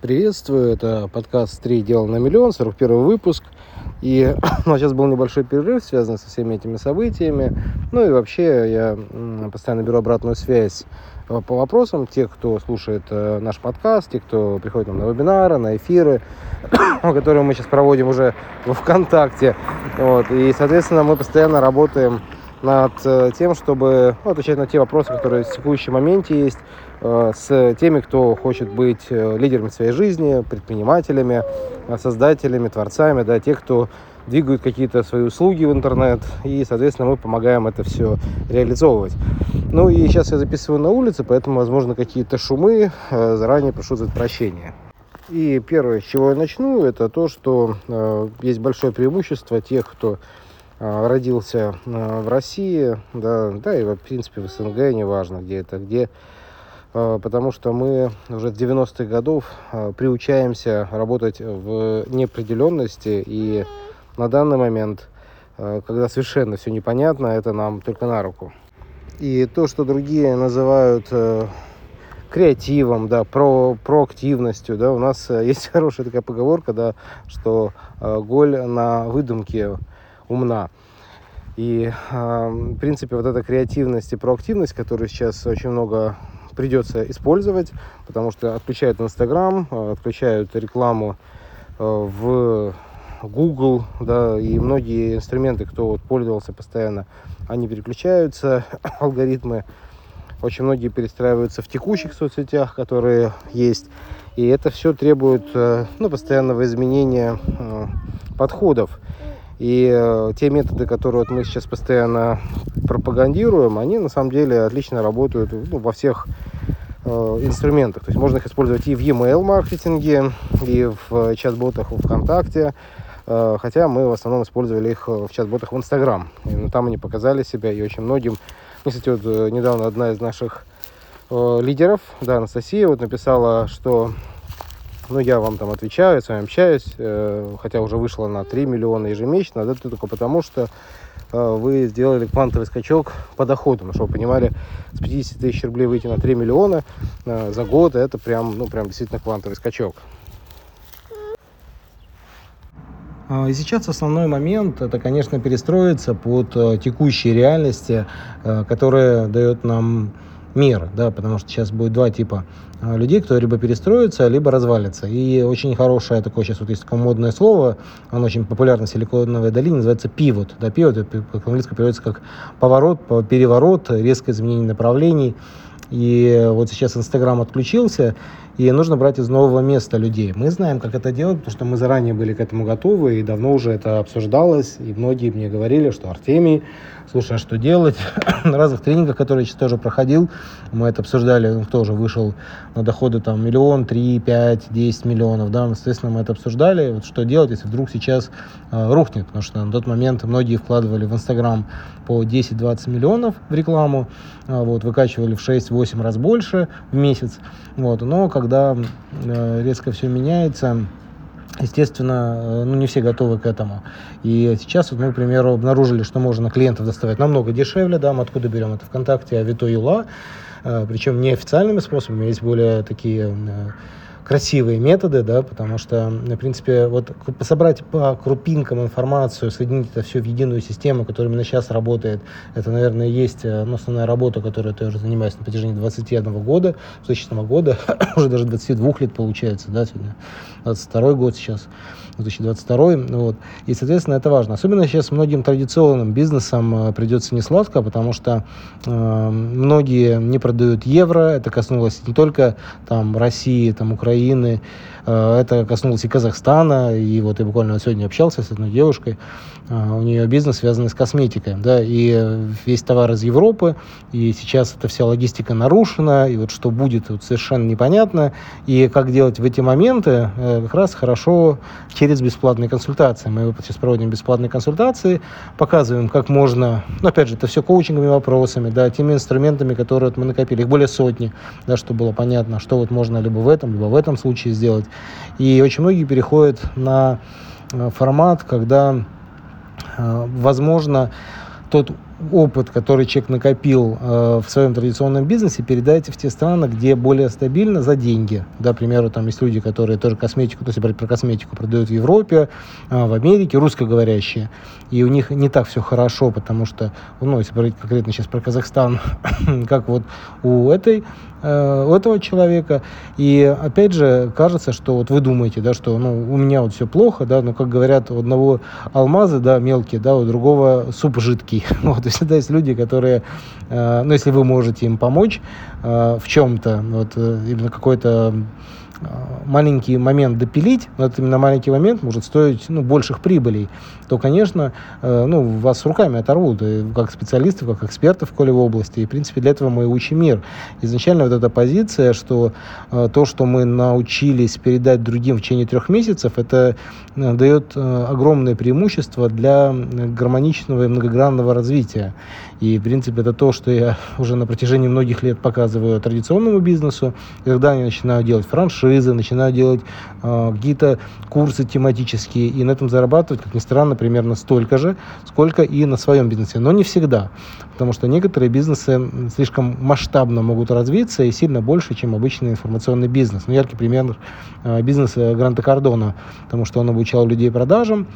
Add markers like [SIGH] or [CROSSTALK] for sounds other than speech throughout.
Приветствую, это подкаст «Три дела на миллион», 41 выпуск. И [COUGHS] ну, сейчас был небольшой перерыв, связанный со всеми этими событиями. Ну и вообще я постоянно беру обратную связь э, по вопросам тех, кто слушает э, наш подкаст, тех, кто приходит нам на вебинары, на эфиры, [COUGHS] которые мы сейчас проводим уже в ВКонтакте. Вот. И, соответственно, мы постоянно работаем над э, тем, чтобы ну, отвечать на те вопросы, которые в текущем моменте есть, э, с теми, кто хочет быть э, лидерами своей жизни, предпринимателями, создателями, творцами, да, тех, кто двигают какие-то свои услуги в интернет, и, соответственно, мы помогаем это все реализовывать. Ну и сейчас я записываю на улице, поэтому, возможно, какие-то шумы, заранее прошу за прощения. И первое, с чего я начну, это то, что э, есть большое преимущество тех, кто родился а, в России, да, да и в принципе в СНГ, неважно где это, где, а, потому что мы уже с 90-х годов приучаемся работать в неопределенности, и на данный момент, когда совершенно все непонятно, это нам только на руку. И то, что другие называют креативом, да, про, проактивностью, да, у нас э, [LAUGHS] есть хорошая такая поговорка, да, что голь на выдумке умна. И, в принципе, вот эта креативность и проактивность, которую сейчас очень много придется использовать, потому что отключают Инстаграм, отключают рекламу э, в Google, да, и многие инструменты, кто вот пользовался постоянно, они переключаются, [COUGHS] алгоритмы, очень многие перестраиваются в текущих соцсетях, которые есть, и это все требует э, ну, постоянного изменения э, подходов. И э, те методы, которые вот мы сейчас постоянно пропагандируем, они на самом деле отлично работают ну, во всех э, инструментах. То есть можно их использовать и в e-mail маркетинге, и в чат-ботах в ВКонтакте. Э, хотя мы в основном использовали их в чат-ботах в Инстаграм. Ну, там они показали себя и очень многим. Кстати, вот э, недавно одна из наших э, лидеров, да, Анастасия, вот написала, что ну, я вам там отвечаю, с вами общаюсь, э, хотя уже вышло на 3 миллиона ежемесячно, это только потому, что э, вы сделали квантовый скачок по доходу, ну, чтобы вы понимали, с 50 тысяч рублей выйти на 3 миллиона э, за год, это прям, ну, прям действительно квантовый скачок. А, и сейчас основной момент это, конечно, перестроиться под текущие реальности, которые дает нам мир, да, потому что сейчас будет два типа а, людей, кто либо перестроится, либо развалится. И очень хорошее такое, сейчас вот есть такое модное слово, оно очень популярно в Силиконовой долине, называется пивот. Да, пивот, это по-английски переводится как поворот, переворот, резкое изменение направлений. И вот сейчас Инстаграм отключился, и нужно брать из нового места людей. Мы знаем, как это делать, потому что мы заранее были к этому готовы, и давно уже это обсуждалось, и многие мне говорили, что Артемий, слушай, а что делать? [COUGHS] на разных тренингах, которые я сейчас тоже проходил, мы это обсуждали, кто уже вышел на доходы там миллион, три, пять, десять миллионов, да, естественно, мы это обсуждали, вот что делать, если вдруг сейчас э, рухнет, потому что на тот момент многие вкладывали в Инстаграм по 10-20 миллионов в рекламу, э, вот, выкачивали в 6-8 раз больше в месяц, вот, но когда э, резко все меняется, Естественно, э, ну, не все готовы к этому. И сейчас вот мы, к примеру, обнаружили, что можно клиентов доставать намного дешевле. Да, мы откуда берем это ВКонтакте, Авито Юла. Э, Причем не официальными способами, есть более такие красивые методы, да, потому что, в принципе, вот собрать по крупинкам информацию, соединить это все в единую систему, которая именно сейчас работает, это, наверное, есть ну, основная работа, которой я уже занимаюсь на протяжении 21 года, 2000 года, [COUGHS] уже даже 22 лет получается, да, сегодня. 22 год сейчас, 2022, вот, и, соответственно, это важно. Особенно сейчас многим традиционным бизнесам э, придется не сладко, потому что э, многие не продают евро, это коснулось не только там России, там Украины, Э, это коснулось и Казахстана, и вот я буквально сегодня общался с одной девушкой, э, у нее бизнес связанный с косметикой, да, и весь товар из Европы, и сейчас эта вся логистика нарушена, и вот что будет, вот совершенно непонятно, и как делать в эти моменты, э, как раз хорошо через бесплатные консультации. Мы сейчас проводим бесплатные консультации, показываем, как можно, ну, опять же, это все коучинговыми вопросами, да, теми инструментами, которые вот мы накопили, их более сотни, да, чтобы было понятно, что вот можно либо в этом, либо в этом случае сделать. И очень многие переходят на э, формат, когда, э, возможно, тот опыт, который человек накопил э, в своем традиционном бизнесе, передайте в те страны, где более стабильно за деньги. Да, к примеру, там есть люди, которые тоже косметику, то есть брать про косметику, продают в Европе, э, в Америке, русскоговорящие. И у них не так все хорошо, потому что, ну, если говорить конкретно сейчас про Казахстан, [COUGHS] как вот у этой Э, у этого человека. И опять же, кажется, что вот вы думаете, да, что ну, у меня вот все плохо, да, но как говорят, у одного алмазы, да, мелкие, да, у другого суп жидкий. [LAUGHS] Вот, и всегда есть люди, которые, э, ну, если вы можете им помочь э, в чем-то, вот, э, именно какой-то маленький момент допилить, но это именно маленький момент может стоить ну, больших прибылей, то, конечно, э, ну, вас руками оторвут, и как специалистов, как экспертов в коле области. И, в принципе, для этого мы учим мир. Изначально вот эта позиция, что э, то, что мы научились передать другим в течение трех месяцев, это э, дает огромное преимущество для гармоничного и многогранного развития. И, в принципе, это то, что я [LAUGHS] уже на протяжении многих лет показываю традиционному бизнесу. И когда они начинают делать франшизы, начинают делать э, какие-то курсы тематические, и на этом зарабатывать, как ни странно, примерно столько же, сколько и на своем бизнесе. Но не всегда, потому что некоторые бизнесы слишком масштабно могут развиться и сильно больше, чем обычный информационный бизнес. Ну, яркий пример э, бизнеса Гранта Кардона, потому что он обучал людей продажам,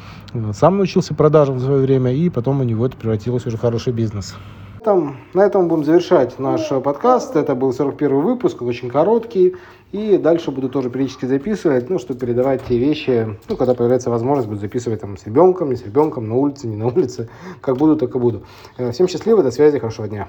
сам научился продажам в свое время, и потом у него это превратилось уже в хороший бизнес этом, на этом будем завершать наш подкаст. Это был 41 выпуск, очень короткий. И дальше буду тоже периодически записывать, ну, чтобы передавать те вещи, ну, когда появляется возможность, буду записывать там с ребенком, не с ребенком, на улице, не на улице. Как буду, так и буду. Всем счастливо, до связи, хорошего дня.